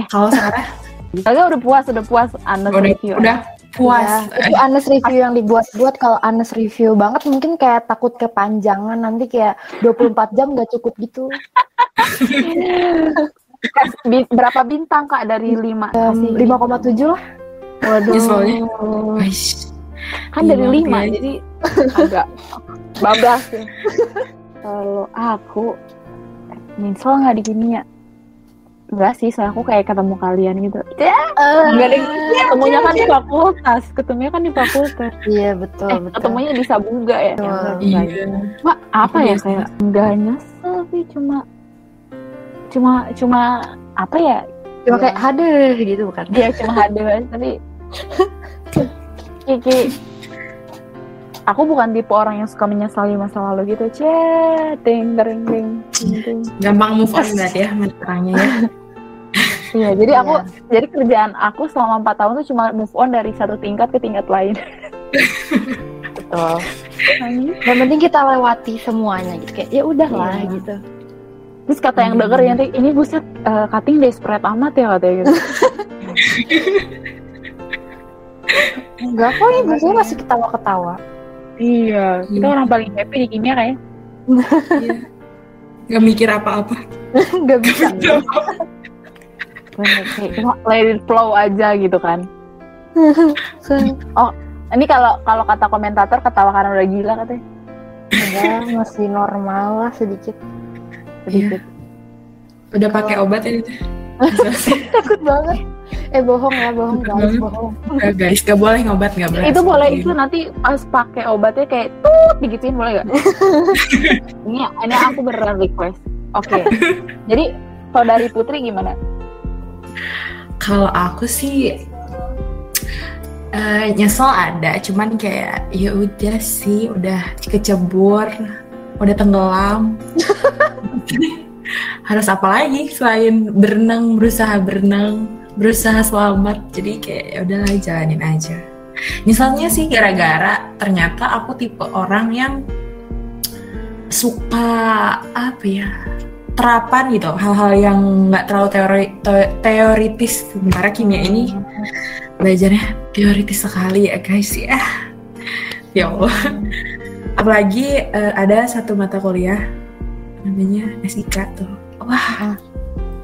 Eh, Kalau Sarah Kagak udah puas, udah puas honest udah, review. udah puas. Ya, itu honest review yang dibuat-buat kalau honest review banget mungkin kayak takut kepanjangan nanti kayak 24 jam gak cukup gitu. Berapa bintang kak dari lima? Um, 5,7 lah. Waduh. Ya, soalnya. Aish. kan dari Lima, lima, oke. jadi agak bablas ya. Kalau aku nyesel nggak di kimia? Enggak sih, soalnya aku kayak ketemu kalian gitu. Ya, enggak ada ketemunya kan di fakultas, ketemunya kan di fakultas. Iya betul Eh, betul. ketemunya di Sabuga ya. Betul. Ya, enggak, enggak. Iya. Cuma apa ya Iya kayak enggak nyesel sih cuma cuma cuma apa ya Cuma kayak ada gitu bukan? dia cuma ada tapi Kiki aku bukan tipe orang yang suka menyesali masa lalu gitu cie ting ting ting ting, ting. Gampang move on berarti ya orangnya ya. iya jadi aku Iya. jadi kerjaan aku selama empat tahun tuh cuma move on dari satu tingkat ke tingkat lain Betul. Yang penting kita lewati semuanya gitu kayak ya udahlah Iya. gitu. terus kata yang denger yang ini buset eh, cutting desperate amat ya katanya gitu Enggak kok ini biasanya masih ketawa-ketawa. iya kita Iya. orang paling happy di kimia kayak Gak mikir apa-apa. Enggak bisa. Bener, kayak cuma let it flow aja gitu kan ini kalau kalau kata komentator ketawa karena udah gila katanya Enggak, masih normal lah sedikit. sedikit Udah pakai obat ya itu. Takut banget. Eh bohong ya, bohong guys, bohong. Enggak guys, gak boleh ngobat, gak boleh. itu boleh itu nanti pas pakai obatnya kayak tut digituin boleh gak? ini ini aku beneran request. Oke. Jadi saudari Putri gimana? Kalau aku sih eh, nyesel ada, cuman kayak ya udah sih, udah kecebur, udah tenggelam. Harus apa lagi selain berenang, berusaha berenang, berusaha selamat. Jadi kayak ya udahlah jalanin aja. Misalnya sih gara-gara ternyata aku tipe orang yang suka apa ya terapan gitu hal-hal yang nggak terlalu teori te- teoritis sementara kimia ini belajarnya teoritis sekali ya guys ya ya Allah apalagi eh, ada satu mata kuliah namanya SIK tuh wah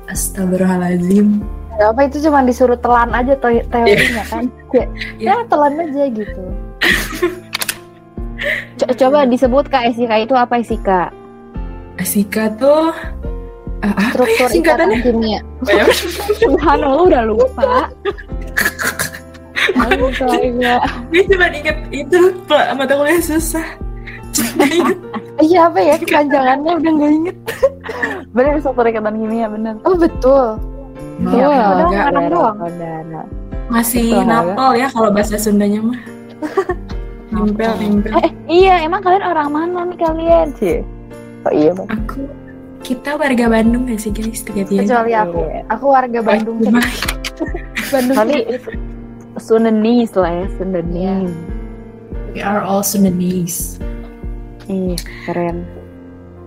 astagfirullahaladzim Gak apa itu cuma disuruh telan aja te- teorinya kan. Iya. ya telan aja gitu. Co- coba disebut Kak Esika itu apa Esika? SIK tuh ya Struktur singkatannya ikatan kimia. Subhanallah udah lupa. Gue cuma inget itu Pak, mata kuliah susah Iya apa ya kepanjangannya udah nggak inget. Bener struktur ikatan kimia bener. Oh betul. Iya, udah enggak doang. saudara. masih Betul, napel ya kalau bahasa Sundanya mah nempel nempel Eh, iya, emang kalian orang mana nih kalian sih? Oh iya, Bang. aku kita warga Bandung gak sih guys tiga-tiga Kecuali aku. Iya. Aku warga Bandung. Cuma Bandung. Tapi Sundanese lah ya, Sundanese. we are all Sundanese Iya, keren.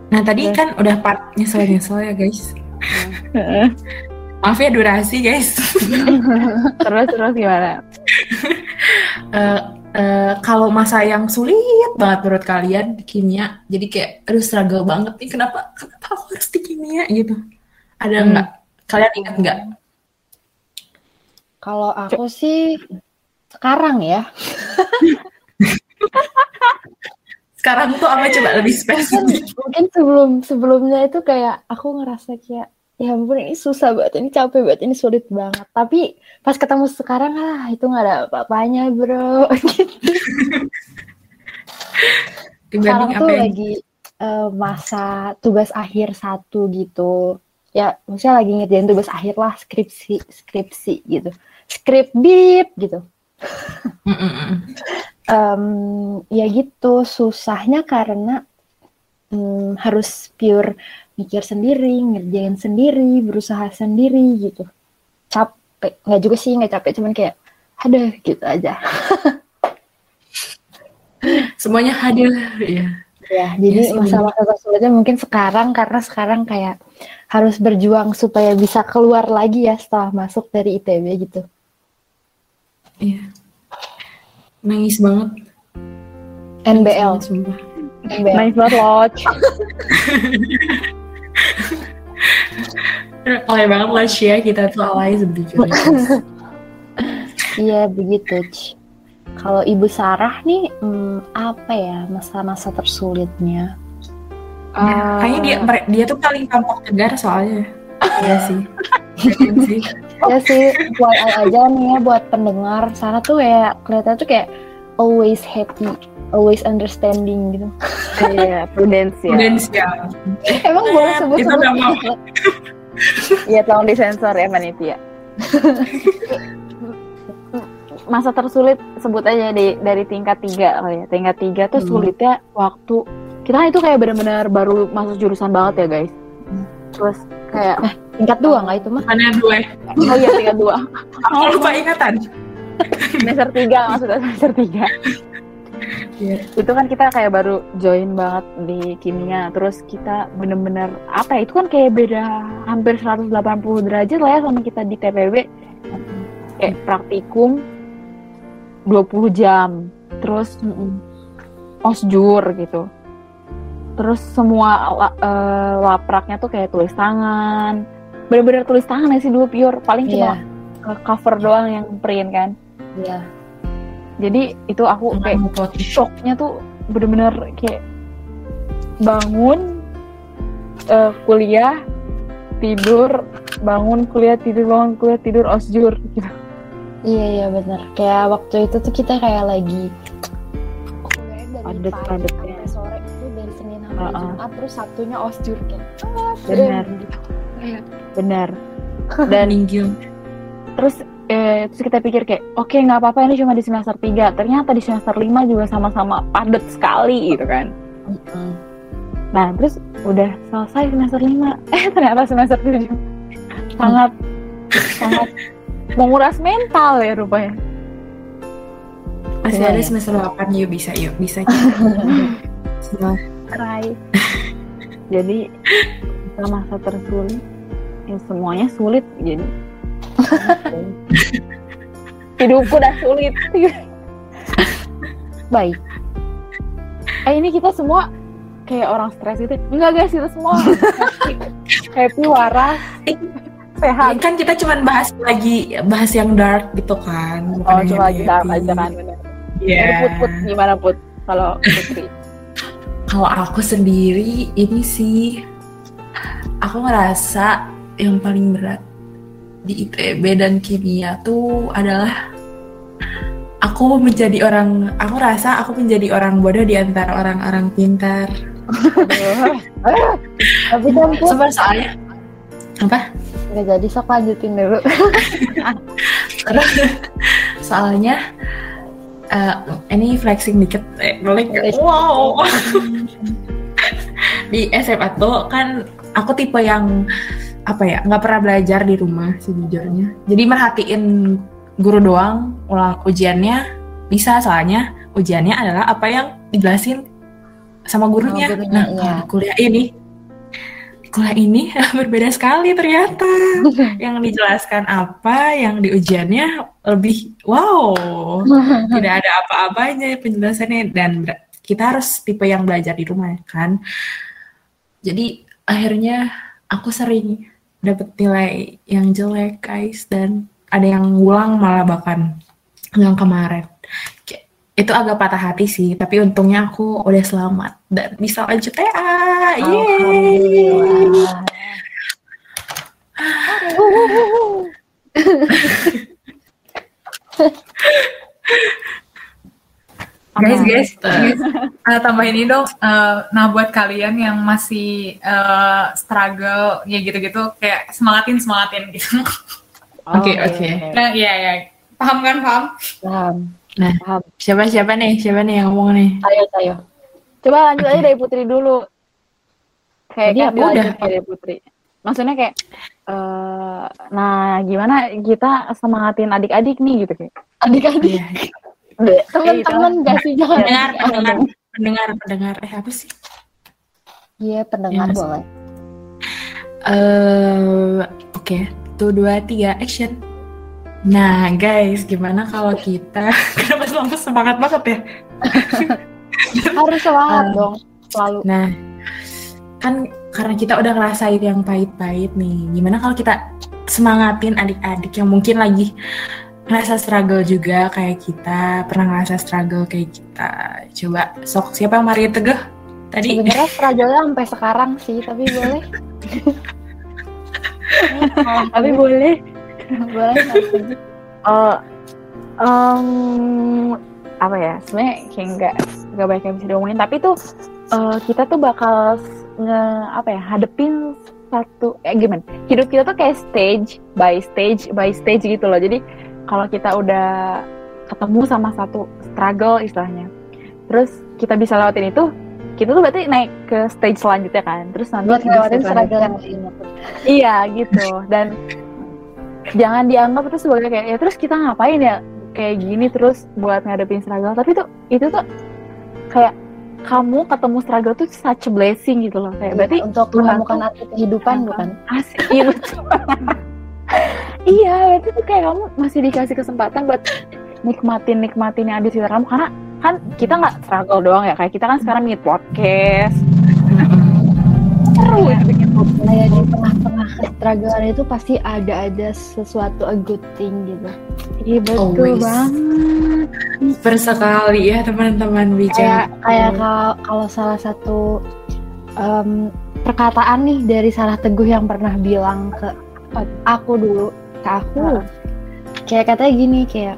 nah tadi kan udah part nyesel-nyesel ya guys maaf ya durasi guys terus terus gimana? Eh, eh, kalau masa yang sulit banget menurut kalian di kimia jadi kayak aduh struggle banget nih kenapa kenapa aku harus di kimia gitu. Ada Hmm. nggak? Kalian ingat nggak? Kalau aku sih sekarang ya. sekarang tuh apa coba? Lebih spesifik. mungkin sebelum sebelumnya itu kayak aku ngerasa kayak ya ampun ini susah banget ini capek banget ini sulit banget. Tapi pas ketemu sekarang ah itu nggak ada apa-apanya bro. Gitu. Sekarang tuh yang lagi eh, masa tugas akhir satu gitu. Ya maksudnya lagi ngerjain tugas akhir lah skripsi skripsi gitu. Skrip bip gitu. Mm, mm, mm. Em, ya gitu susahnya karena mm, harus pure mikir sendiri ngerjain sendiri berusaha sendiri gitu capek nggak juga sih nggak capek cuman kayak ada gitu aja semuanya hadir ya Ya, jadi sih, masa-masa tersulitnya mungkin sekarang karena sekarang kayak harus berjuang supaya bisa keluar lagi ya setelah masuk dari ITB gitu. Iya. Nangis banget. NBL, Sumpah. NBL. Nice banget Lodge. Oleh banget lah ya kita tuh alay sebetulnya. Iya begitu. Kalau Ibu Sarah nih hmm, apa ya masa-masa tersulitnya? Ah, Kayaknya dia dia tuh paling tampak tegar soalnya. Iya sih. Ya sih, FYI aja nih ya buat pendengar sana tuh ya kelihatan tuh kayak always happy, always understanding gitu. Iya, prudensial. Prudensial. Emang boleh sebut Itu sebut nama. Iya, tolong disensor ya panitia. Masa tersulit sebut aja di, dari tingkat tiga kali ya. Tingkat tiga tuh Hmm. sulitnya waktu kita itu kayak benar-benar baru masuk jurusan banget ya guys. Terus kayak tingkat dua nggak itu mah? Bukannya dua. oh iya tingkat dua Aku lupa ingatan. semester tiga maksudnya semester tiga. Iya. Itu kan kita kayak baru join banget di kimia. Terus kita bener-bener apa ya? Itu kan kayak beda hampir 180 derajat lah ya sama kita di TPB. Kayak praktikum 20 jam. Terus osjur gitu. Terus semua eh, lapraknya tuh kayak tulis tangan. Bener-bener tulis tangan ya sih dulu pure. Paling cuma Iya, ke- cover doang yang print kan. iya. Jadi itu aku kayak shocknya tuh bener-bener kayak bangun eh, kuliah tidur bangun kuliah tidur bangun kuliah tidur osjur gitu Iya iya benar. Kayak waktu itu tuh kita kayak lagi pagi padetnya. sampai sore itu dari Senin sampai Uh-uh. Jumat terus Sabtunya osjur kayak. ah, Benar. gitu. Benar dan terus eh, terus kita pikir kayak oke nggak apa-apa ini cuma di semester 3 ternyata di semester 5 juga sama-sama padat sekali gitu kan nah terus udah selesai semester 5 eh ternyata semester 7 sangat sangat menguras mental ya rupanya Masih Iya, ada iya. semester 8 yuk bisa yuk bisa. Setelah cry. Jadi masa tersulit, ya semuanya sulit. Jadi hidupku udah sulit. Baik. Eh ini kita semua kayak orang stres gitu. Enggak guys, kita semua happy, happy waras, sehat. kan kita cuman bahas lagi bahas yang dark gitu kan. Oh cuma lagi dark aja kan. Iya. Dari put put gimana put? Kalau putri. Kalau aku sendiri ini sih aku ngerasa yang paling berat di ITB dan kimia tuh adalah aku menjadi orang aku rasa aku menjadi orang bodoh di antara orang-orang pintar. Tapi kan Sebenarnya soalnya apa? nggak jadi sok lanjutin dulu. Soalnya eh, ini flexing dikit, eh. Wow. di SMA tuh kan aku tipe yang apa ya nggak pernah belajar di rumah sejujurnya. Jadi merhatiin guru doang ulang ujiannya bisa soalnya ujiannya adalah apa yang dijelasin sama gurunya. Gurunya, nah iya. di kuliah ini kuliah ini berbeda sekali ternyata yang dijelaskan apa yang di ujiannya lebih wow tidak ada apa-apanya penjelasannya dan kita harus tipe yang belajar di rumah kan jadi akhirnya aku sering dapet nilai yang jelek guys dan ada yang ngulang malah bahkan yang kemarin. Itu agak patah hati sih tapi untungnya aku udah selamat dan bisa lanjut TA yeay. Guys, guys, guys. Eh, tambahin ini dong. eh, nah, buat kalian yang masih eh, struggle, ya gitu-gitu, kayak semangatin, semangatin gitu. Oke, oke. Nah, iya, iya. Paham kan, paham? Paham. Nah, Paham. siapa siapa nih? Siapa nih yang ngomong nih? Ayo, ayo. Coba lanjut aja dari Putri dulu. Kayak Tadi kan udah dari Putri. Maksudnya kayak eh nah gimana kita semangatin adik-adik nih gitu kayak. Adik-adik. Iya. Teman-teman gak sih jangan. Pendengar, pendengar, pendengar pendengar eh apa sih Iya, pendengar Yes. boleh. eh oke tuh dua tiga action nah guys gimana kalau kita kenapa selalu semangat banget ya Harus semangat Eh, dong, selalu. Nah, kan karena kita udah ngerasain yang pahit-pahit nih, gimana kalau kita semangatin adik-adik yang mungkin lagi ngerasa struggle juga kayak kita, pernah ngerasa struggle kayak kita. Coba, sok siapa yang Maria Teguh tadi? Sebenarnya struggle-nya sampai sekarang sih, tapi boleh. Tapi boleh. boleh. Eh, em, apa ya? Sebenarnya kayak nggak nggak banyak yang bisa diomongin. Tapi tuh eh, kita tuh bakal nge apa ya? Hadepin satu eh gimana? Hidup kita tuh kayak stage by stage by stage gitu loh. Jadi kalau kita udah ketemu sama satu struggle istilahnya, terus kita bisa lewatin itu, kita tuh berarti naik ke stage selanjutnya kan. Terus nanti Buat stage struggle yang. Iya gitu dan jangan dianggap itu sebagai kayak ya terus kita ngapain ya kayak gini terus buat ngadepin struggle tapi tuh itu tuh kayak kamu ketemu struggle tuh such a blessing gitu loh kayak berarti untuk menemukan arti kehidupan bukan? asik iya betul. Iya berarti tuh kayak kamu masih dikasih kesempatan buat nikmatin nikmatin yang ada di sekitar kamu. Karena kan kita nggak struggle doang ya. Kayak kita kan sekarang bikin podcast. Seru ya. Bikin podcast. Kayak di tengah-tengah kestrugglean itu pasti ada ada sesuatu a good thing gitu. iya betul Always. banget. Bersekali ya teman-teman Kayak bicara. kayak kalau, kalau salah satu em, perkataan nih dari salah teguh yang pernah bilang ke aku dulu ke aku kayak katanya gini kayak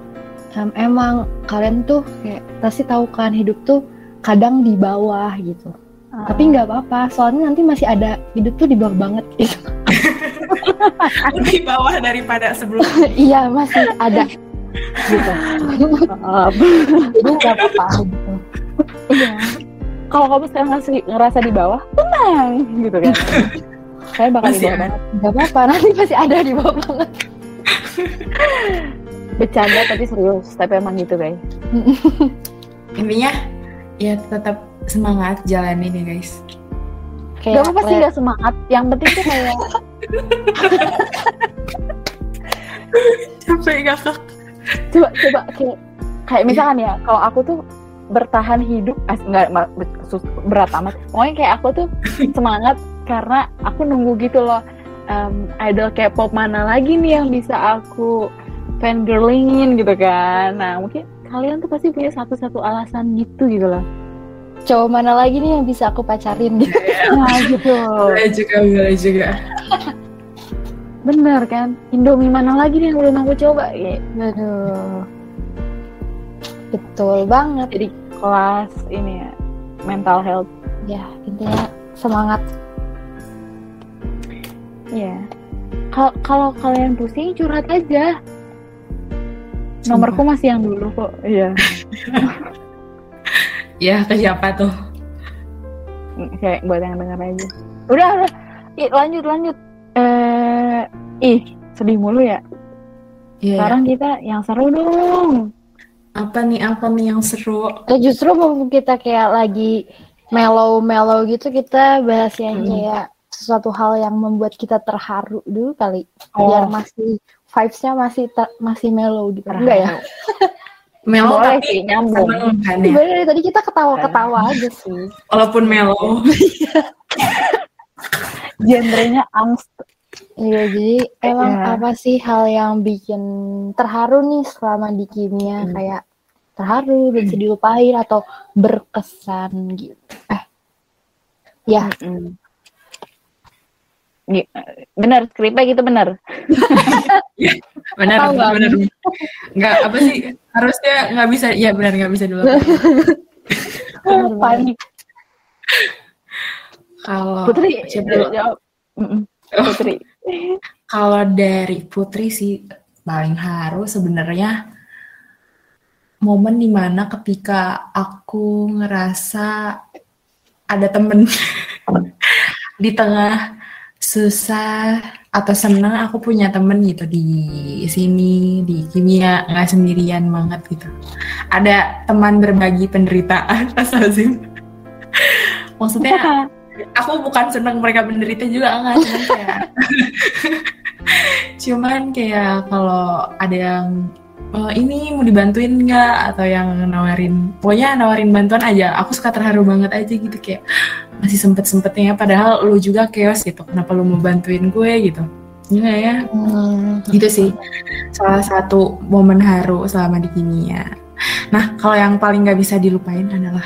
em, emang kalian tuh kayak pasti tahu kan hidup tuh kadang di bawah gitu. Tapi nggak apa-apa soalnya nanti masih ada hidup tuh di bawah banget gitu. Lebih bawah daripada sebelum. iya masih ada. Gitu. Nggak apa-apa gitu. Iya. Kalau kamu sekarang masih ngerasa di bawah, tenang gitu kan. Saya bakal di Masih bawah ada. banget. nggak apa-apa nanti masih ada di bawah banget Bercanda tapi serius, tapi emang gitu guys. Intinya ya tetap semangat jalanin ya guys. Gak apa-apa sih gak semangat. Yang penting tuh kayak Capek ngakak. coba coba kayak kayak misalkan ya, kalau aku tuh bertahan hidup, as nggak berat amat. Pokoknya kayak aku tuh semangat karena aku nunggu gitu loh. em, idol K-pop mana lagi nih yang bisa aku fangirlingin gitu kan. Nah mungkin kalian tuh pasti punya satu-satu alasan gitu gitu loh. cowok mana lagi nih yang bisa aku pacarin gitu Nah gitu. Boleh juga, boleh juga. Bener kan? Indomie mana lagi nih yang belum aku coba? Ya, aduh betul banget jadi kelas ini ya, mental health. ya intinya semangat Iya. Kal- Kalau kalian pusing curhat aja. Nomorku masih yang dulu kok. Iya. Ya ke siapa tuh? Kayak buat yang denger aja. Udah, udah. Ih, lanjut, lanjut. Eh, ih, sedih mulu ya. Iya. Sekarang kita yang seru dong. Apa nih apa nih yang seru? ya justru mumpung kita kayak lagi mellow-mellow gitu kita bahas yang Hmm. kayak sesuatu hal yang membuat kita terharu dulu kali Oh. biar masih vibes-nya masih ter- masih mellow gitu enggak ya Melo Boleh tapi sih, nyambung. kan ya? sebenarnya dari tadi kita ketawa-ketawa aja sih Walaupun melo. Genrenya angst. Iya, jadi emang Iya. apa sih hal yang bikin terharu nih selama di kimia Hmm. kayak terharu bisa dilupain atau berkesan gitu. Eh, ya Mm-mm. Gi- Bener, skripnya gitu bener. Benar, benar, benar. Nggak apa sih? Harusnya nggak bisa. Ya benar nggak bisa dulu. Panik. Kalau Putri, siapa dulu? jawab. Putri. Kalau dari Putri sih paling haru sebenarnya momen di mana ketika aku ngerasa ada temen di tengah susah atau senang aku punya temen gitu di sini di kimia nggak sendirian banget gitu ada teman berbagi penderitaan Astagfirullahaladzim maksudnya aku bukan senang mereka menderita juga enggak cuman kayak cuman kayak kalau ada yang oh, ini mau dibantuin nggak atau yang nawarin pokoknya nawarin bantuan aja. Aku suka terharu banget aja gitu kayak masih sempet sempetnya padahal lu juga chaos gitu. Kenapa lu mau bantuin gue? Gitu. Iya ya? Hmm. gitu sih. Salah satu momen haru selama di kimia. Nah kalau yang paling nggak bisa dilupain adalah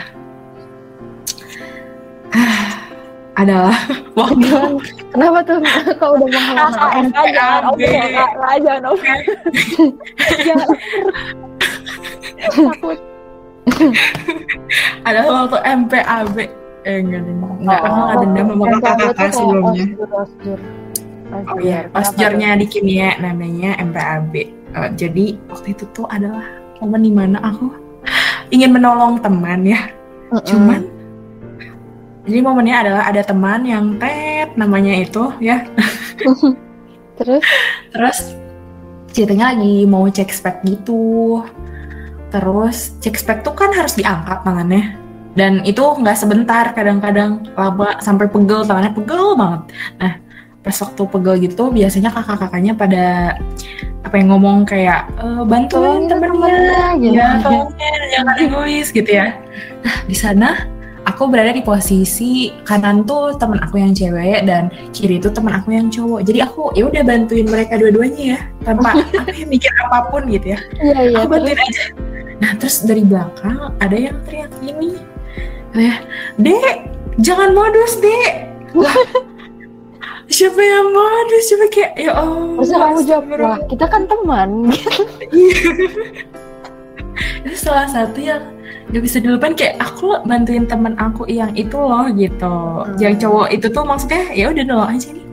adalah waktu. Kenapa tuh? Kok udah mau aja, PAB. Nggak, jangan over. Jangan takut. adalah waktu MPAB eh enggak deh enggak Oh, nggak dendam sama kakak-kakak sebelumnya. Oh iya, osjurnya di kimia namanya MPAB. Eh, jadi waktu itu tuh adalah momen di mana aku ingin menolong teman ya. Cuman jadi momennya adalah ada teman yang tet namanya itu ya. Terus? Terus ceritanya lagi mau cek spek gitu. Terus cek spek tuh kan harus diangkat tangannya. Dan itu nggak sebentar, kadang-kadang lama sampai pegel tangannya pegel banget. Nah, pas waktu pegel gitu biasanya kakak-kakaknya pada apa yang ngomong kayak e, bantuin temennya, ya tolongin jangan egois gitu ya. Nah di sana aku berada di posisi kanan tuh teman aku yang cewek dan kiri itu teman aku yang cowok. Jadi aku ya udah bantuin mereka dua-duanya ya tanpa apa ya, mikir apa pun gitu ya. Iya, iya. aku bantuin aja. Nah terus dari belakang ada yang teriak gini, ya, dek jangan modus dek. Lah, siapa yang modus? Siapa kayak ya Allah. Terus kamu jawab, kita kan teman. itu salah satu yang gak bisa dilupain kayak aku bantuin temen aku yang itu loh gitu. Yang cowok itu tuh maksudnya ya udah nolong aja nih.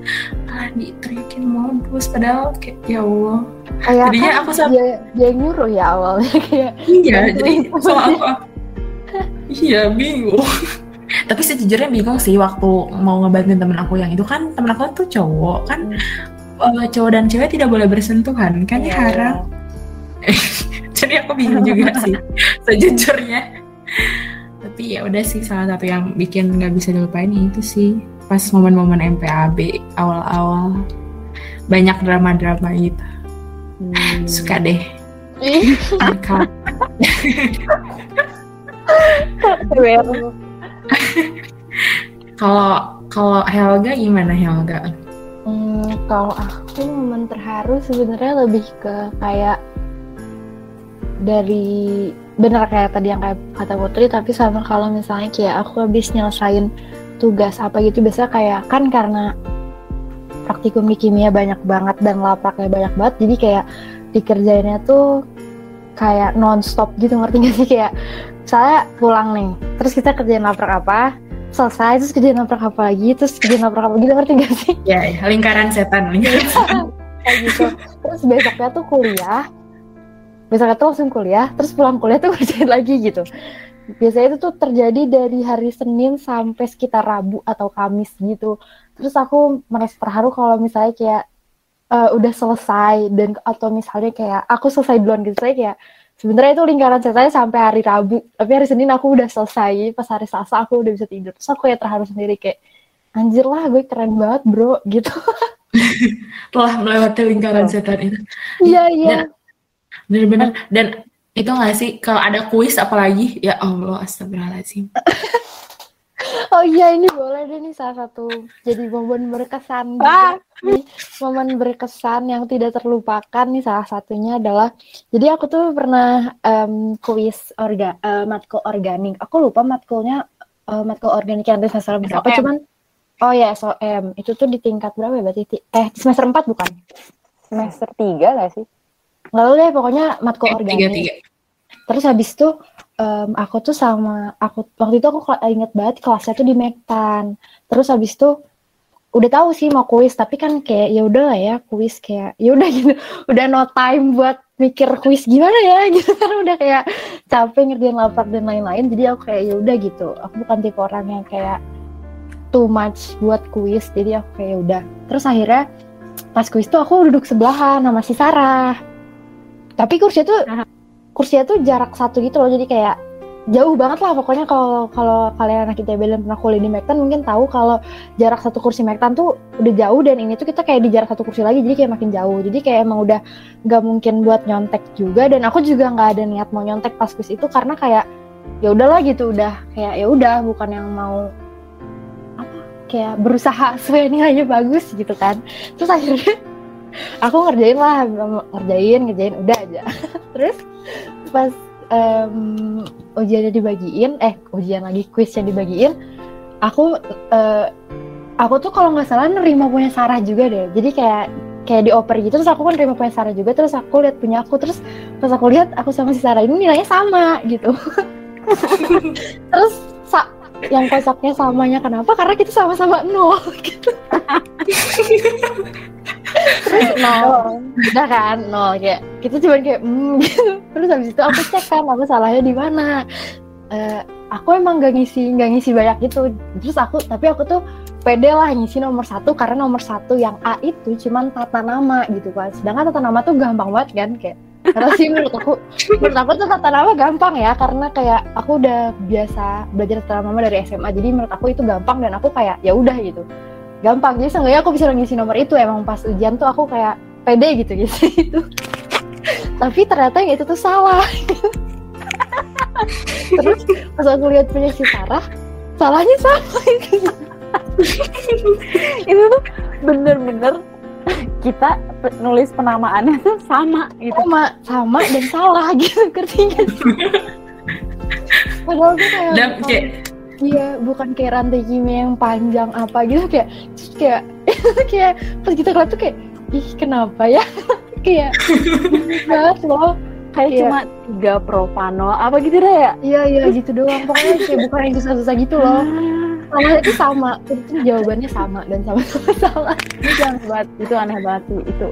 Malah diteriakin modus padahal kayak ya Allah. Kayak Jadinya kan aku sam- dia, dia nyuruh ya awalnya kayak iya jadi soal aku iya bingung. Tapi sejujurnya bingung sih waktu mau ngebantuin temen aku yang itu kan temen aku tuh cowok kan eh, cowok dan cewek tidak boleh bersentuhan kan Iya, haram jadi aku bingung juga sih sejujurnya. Tapi ya udah sih salah satu yang bikin nggak bisa dilupain ya itu sih. Pas momen-momen MPAB awal-awal. Banyak drama-drama gitu. Hmm. suka deh. Kalau kalau Helga gimana Helga? Hmm, kalau aku momen terharu sebenarnya lebih ke kayak dari benar kayak tadi yang kayak kata Putri tapi sama kalau misalnya kayak aku habis nyelesain tugas apa gitu biasa kayak kan karena praktikum di kimia banyak banget dan lapaknya banyak banget jadi kayak dikerjainnya tuh kayak nonstop gitu ngerti gak sih? Kayak saya pulang nih terus kita kerjain laprak apa? Selesai terus kerjain laprak apa lagi? Terus kerjain laprak apa gitu ngerti gak sih? Ya ya, lingkaran setan lingkaran setan kayak gitu. terus besoknya tuh kuliah besoknya tuh langsung kuliah terus pulang kuliah tuh kerjain lagi gitu. Biasanya itu tuh terjadi dari hari Senin sampai sekitar Rabu atau Kamis gitu. Terus aku merasa terharu kalau misalnya kayak eh, udah selesai dan atau misalnya kayak aku selesai duluan gitu. Saya kayak sebenarnya itu lingkaran ceritanya sampai hari Rabu tapi hari Senin aku udah selesai. Pas hari Selasa aku udah bisa tidur. Terus aku kayak terharu sendiri kayak anjir lah gue keren banget bro gitu. Telah melewati lingkaran setan itu. Iya iya. Dan- bener-bener dan itu nggak sih kalau ada kuis apalagi ya Allah astagfirullahaladzim Oh iya ini boleh deh nih salah satu jadi momen berkesan Ah. nih. Momen berkesan yang tidak terlupakan nih salah satunya adalah jadi aku tuh pernah em, kuis orga eh, matkul organik. Aku lupa matkulnya eh, matkul organik yang di semester berapa SOM. cuman Oh ya SOM itu tuh di tingkat berapa ya berarti? Ti- Eh di semester 4 bukan? Semester tiga gak sih? Nggak tahu deh pokoknya matkul Eh, organik. tiga. Tiga Terus habis itu em, aku tuh sama aku waktu itu aku inget banget kelasnya tuh di Mektan. Terus habis itu udah tahu sih mau kuis tapi kan kayak ya udah lah ya kuis kayak ya udah gitu. Udah no time buat mikir kuis gimana ya gitu kan. Udah kayak capek ngerjain laprak dan lain-lain jadi aku kayak ya udah gitu. Aku bukan tipe orang yang kayak too much buat kuis jadi aku kayak ya udah. Terus akhirnya pas kuis tuh aku duduk sebelahan sama si Sarah tapi kursinya tuh kursinya tuh jarak satu gitu loh jadi kayak jauh banget lah pokoknya kalau kalau kalian anak ITB dan pernah kuliah di Mektan mungkin tahu kalau jarak satu kursi Mektan tuh udah jauh dan ini tuh kita kayak di jarak satu kursi lagi jadi kayak makin jauh. Jadi kayak emang udah nggak mungkin buat nyontek juga dan aku juga nggak ada niat mau nyontek pas kuis itu karena kayak ya udahlah gitu udah kayak ya udah bukan yang mau apa kayak berusaha supaya nilainya bagus gitu kan. Terus akhirnya aku ngerjain lah ngerjain ngerjain udah aja terus pas um, ujiannya dibagiin, eh ujian lagi kuisnya dibagiin, aku uh, aku tuh kalau nggak salah nerima punya Sarah juga deh. Jadi kayak kayak dioper gitu terus aku kan nerima punya Sarah juga terus aku lihat punya aku terus pas aku lihat aku sama si Sarah ini nilainya sama gitu. terus sa yang kocaknya samanya kenapa? Karena kita sama-sama nol gitu. terus nol udah kan? Nol kayak kita cuma kayak mm, gitu. Terus habis itu aku cek kan aku salahnya di mana? Uh, aku emang gak ngisi gak ngisi banyak gitu. Terus aku tapi aku tuh pede lah ngisi nomor satu karena nomor satu yang A itu cuman tata nama gitu kan sedangkan tata nama tuh gampang banget kan kayak karena sih menurut aku menurut aku tuh tata nama gampang ya karena kayak aku udah biasa belajar tata nama dari SMA jadi menurut aku itu gampang dan aku kayak ya udah gitu gampang jadi seenggaknya aku bisa ngisi nomor itu emang pas ujian tuh aku kayak pede gitu gitu itu tapi ternyata yang itu tuh salah. Terus pas aku lihat punya si Sarah salahnya sama. Itu tuh bener-bener kita nulis penamaannya tuh sama gitu. Sama sama dan salah gitu kertinya padahal tuh kayak dan kayak Iya, bukan kayak rantai kimia yang panjang apa gitu kayak terus kayak kayak pas kita kelas tuh kayak ih kenapa ya? Kayak banget loh. Kayak Iya. cuma tiga propanol apa gitu deh ya? Iya iya gitu doang. Pokoknya kayak bukan yang susah-susah gitu loh. Sama itu sama itu jawabannya sama dan sama-sama salah itu aneh banget itu aneh banget sih itu.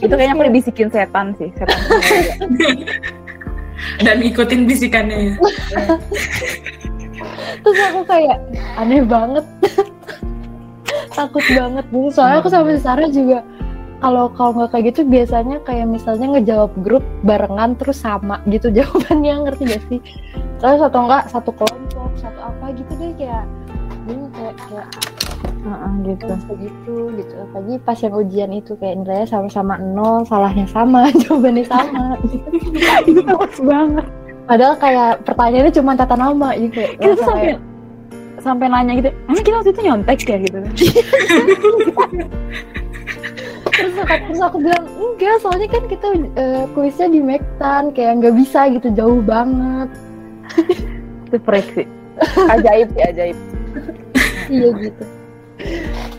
Itu kayaknya aku dibisikin setan sih setan. Dan ikutin bisikannya terus aku kayak aneh banget. Takut banget gitu soalnya aku sama si Sarah juga kalau kalau nggak kayak gitu biasanya kayak misalnya ngejawab grup barengan terus sama gitu jawabannya ngerti gak sih? Terus atau enggak satu kelompok satu apa gitu deh kayak bingung kayak kayak Heeh, gitu. kayak gitu gitu. Apalagi pas yang ujian itu kayak nilainya sama-sama nol salahnya sama jawabannya sama. Itu takut banget padahal kayak pertanyaannya cuma tata nama gitu. Kita tuh sampai sampai nanya gitu emang kita waktu itu nyontek ya gitu. Terus aku, terus aku bilang enggak soalnya kan kita eh, kuisnya di Mektan kayak nggak bisa gitu jauh banget. Itu freak sih. Ajaib sih ajaib. Iya gitu.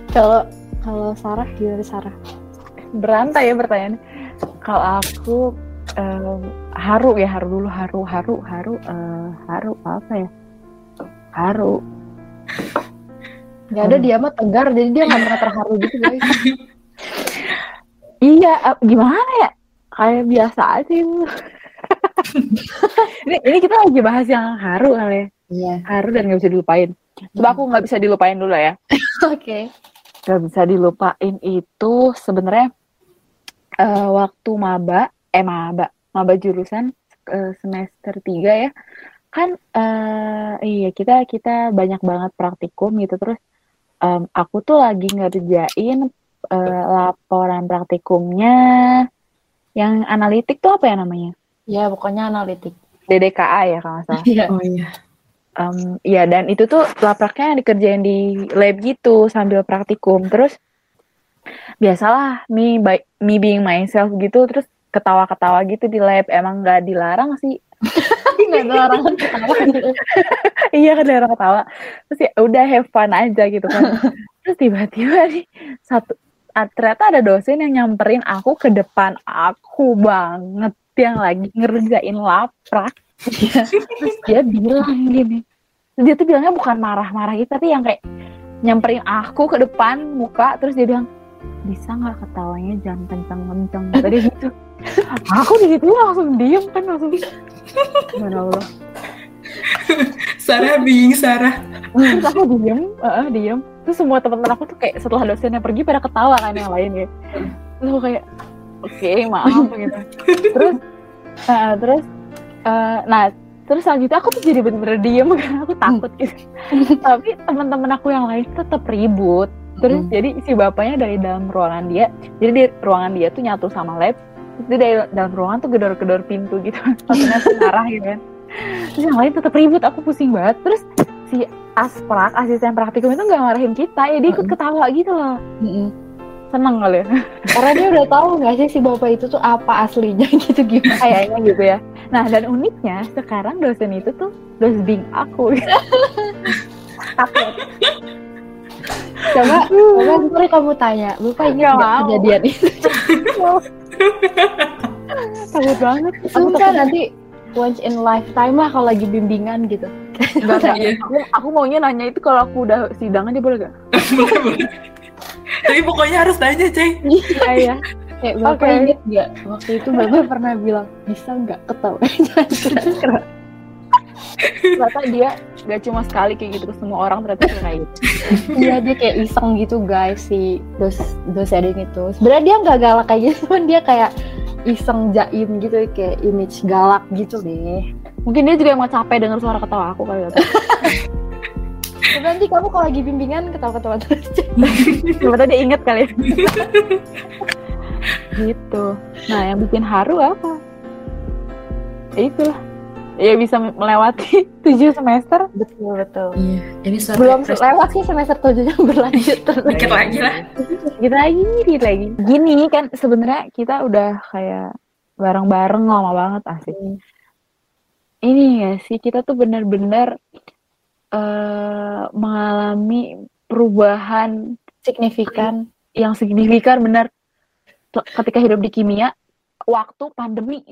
Kalau kalau Sarah gimana Sarah? Berantai ya pertanyaannya. Kalau aku em, haru ya haru dulu. Haru haru haru eh, haru apa ya? Haru. Nggak ada dia mah tegar jadi dia nggak pernah terharu gitu guys. Iya eh, gimana ya? Kayak biasa aja itu. Ini, ini kita lagi bahas yang haru kali ya. Iya. Haru dan nggak bisa dilupain. Coba aku nggak bisa dilupain dulu ya. Oke. Nggak bisa dilupain itu sebenarnya eh, waktu maba eh maba maba jurusan eh, semester 3 ya. Kan eh, iya kita kita banyak banget praktikum gitu. Terus em, aku tuh lagi ngerjain eh, laporan praktikumnya. Yang analitik tuh apa ya namanya? Ya pokoknya analitik. DDKA ya kalau nggak salah. Iya. Oh iya. Em, ya dan itu tuh lapraknya dikerjain di lab gitu sambil praktikum. Terus biasalah me by, me being myself gitu. Terus ketawa-ketawa gitu di lab. Emang nggak dilarang sih. Nggak ada larangan ketawa gitu. Iya kan dilarang ketawa. Terus ya udah have fun aja gitu kan. Terus tiba-tiba nih satu ah, ternyata ada dosen yang nyamperin aku ke depan aku banget. Yang lagi ngerjain laprak. Terus dia bilang gini. Terus dia tuh bilangnya bukan marah-marah gitu tapi yang kayak nyamperin aku ke depan muka. Terus dia bilang bisa nggak ketawanya jangan kenceng-kenceng tadi gitu? Aku di situ langsung diem kan langsung. Subhanallah Allah. Sarah bingung Sarah. Terus aku diem eh, diem. Terus semua teman-teman aku tuh kayak setelah dosennya pergi pada ketawa kan yang lain ya. Terus aku kayak oke maaf gitu. Terus eh, terus eh, nah terus saat itu aku tuh jadi bener-bener diem karena aku takut gitu. Tapi teman-teman aku yang lain tetap ribut terus Mm. jadi si bapaknya dari dalam ruangan dia jadi di ruangan dia tuh nyatu sama lab dia dari dalam ruangan tuh gedor-gedor pintu gitu maksudnya marah gitu kan terus yang lain tetap ribut aku pusing banget terus si asprak asisten praktikum itu nggak marahin kita ya dia ikut Mm-mm. ketawa gitu loh Mm-mm. seneng kali ya Karena dia udah tahu nggak sih si bapak itu tuh apa aslinya gitu gimana? kayaknya gitu ya nah dan uniknya sekarang dosen itu tuh dosbing aku takut Coba, coba boleh kamu tanya, bapak ingat Nggak kejadian itu? takut banget aku Sumpah takut nanti once in lifetime lah kalau lagi bimbingan gitu. Enggak, enggak. Iya. Aku, aku maunya nanya itu kalau aku udah sidang aja boleh gak? boleh boleh tapi pokoknya harus tanya ceng Iya, iya. Kayak bapak Oke. inget nggak waktu itu bapak pernah bilang bisa nggak ketawa? Ternyata dia gak cuma sekali kayak gitu ke semua orang ternyata kayak gitu. Iya dia kayak iseng gitu guys si dos dosen itu. Sebenarnya dia nggak galak kayak gitu, cuman dia kayak iseng jaim gitu kayak image galak gitu deh. Mungkin dia juga emang capek denger suara ketawa aku kali ya. Nanti kamu kalau lagi bimbingan ketawa-ketawa terus. Ternyata dia inget kali ya. gitu. Nah yang bikin haru apa? Ya itulah. Ya bisa melewati tujuh semester. betul betul. iya ini suatu Belum prestasi. lewat sih semester tujuhnya berlanjut terus. dikit lagi lah Gitu lagi, gitu lagi. Gini kan sebenarnya kita udah kayak bareng-bareng lama banget asik. ini ya sih kita tuh benar-benar eh mengalami perubahan Signifikan. yang signifikan benar ketika hidup di kimia waktu pandemi?